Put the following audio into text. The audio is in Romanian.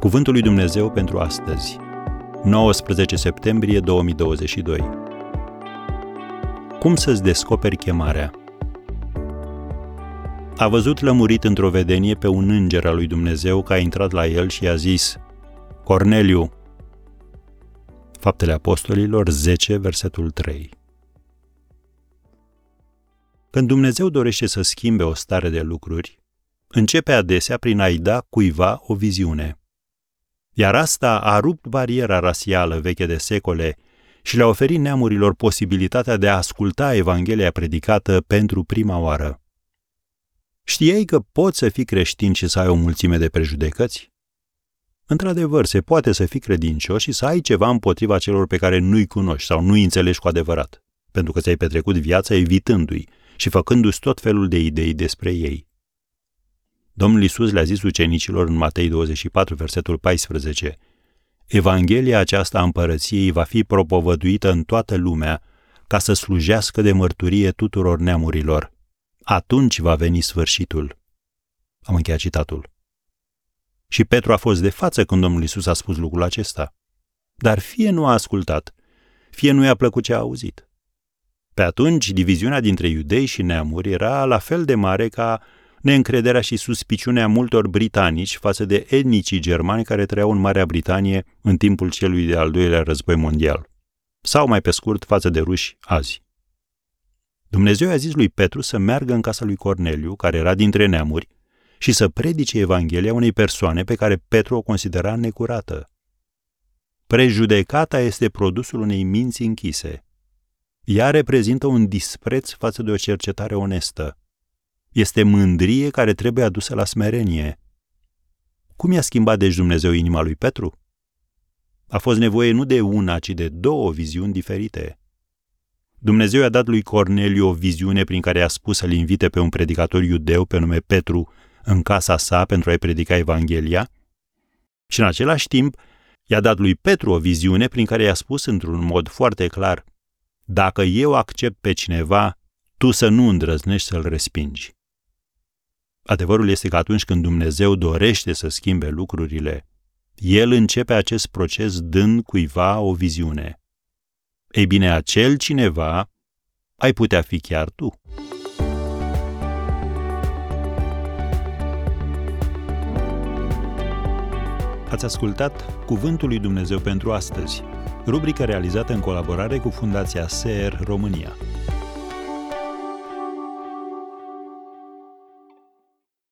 Cuvântul lui Dumnezeu pentru astăzi, 19 septembrie 2022. Cum să-ți descoperi chemarea? A văzut lămurit într-o vedenie pe un înger al lui Dumnezeu că a intrat la el și i-a zis, Corneliu, Faptele Apostolilor 10, versetul 3. Când Dumnezeu dorește să schimbe o stare de lucruri, începe adesea prin a-i da cuiva o viziune. Iar asta a rupt bariera rasială veche de secole și le-a oferit neamurilor posibilitatea de a asculta Evanghelia predicată pentru prima oară. Știai că poți să fii creștin și să ai o mulțime de prejudecăți? Într-adevăr, se poate să fii credincios și să ai ceva împotriva celor pe care nu-i cunoști sau nu-i înțelegi cu adevărat, pentru că ți-ai petrecut viața evitându-i și făcându-ți tot felul de idei despre ei. Domnul Isus le-a zis ucenicilor în Matei 24, versetul 14, Evanghelia aceasta a împărăției va fi propovăduită în toată lumea ca să slujească de mărturie tuturor neamurilor. Atunci va veni sfârșitul. Am încheiat citatul. Și Petru a fost de față când Domnul Isus a spus lucrul acesta. Dar fie nu a ascultat, fie nu i-a plăcut ce a auzit. Pe atunci, diviziunea dintre iudei și neamuri era la fel de mare ca neîncrederea și suspiciunea multor britanici față de etnicii germani care trăiau în Marea Britanie în timpul celui de-al doilea război mondial. Sau, mai pe scurt, față de ruși azi. Dumnezeu a zis lui Petru să meargă în casa lui Corneliu, care era dintre neamuri, și să predice Evanghelia unei persoane pe care Petru o considera necurată. Prejudecata este produsul unei minți închise. Ea reprezintă un dispreț față de o cercetare onestă. Este mândrie care trebuie adusă la smerenie. Cum i-a schimbat deci Dumnezeu inima lui Petru? A fost nevoie nu de una, ci de două viziuni diferite. Dumnezeu i-a dat lui Corneliu o viziune prin care a spus să-l invite pe un predicator iudeu pe nume Petru în casa sa pentru a-i predica Evanghelia și în același timp i-a dat lui Petru o viziune prin care i-a spus într-un mod foarte clar Dacă eu accept pe cineva, tu să nu îndrăznești să-l respingi. Adevărul este că atunci când Dumnezeu dorește să schimbe lucrurile, El începe acest proces dând cuiva o viziune. Ei bine, acel cineva ai putea fi chiar tu. Ați ascultat Cuvântul lui Dumnezeu pentru astăzi, rubrica realizată în colaborare cu Fundația SER România.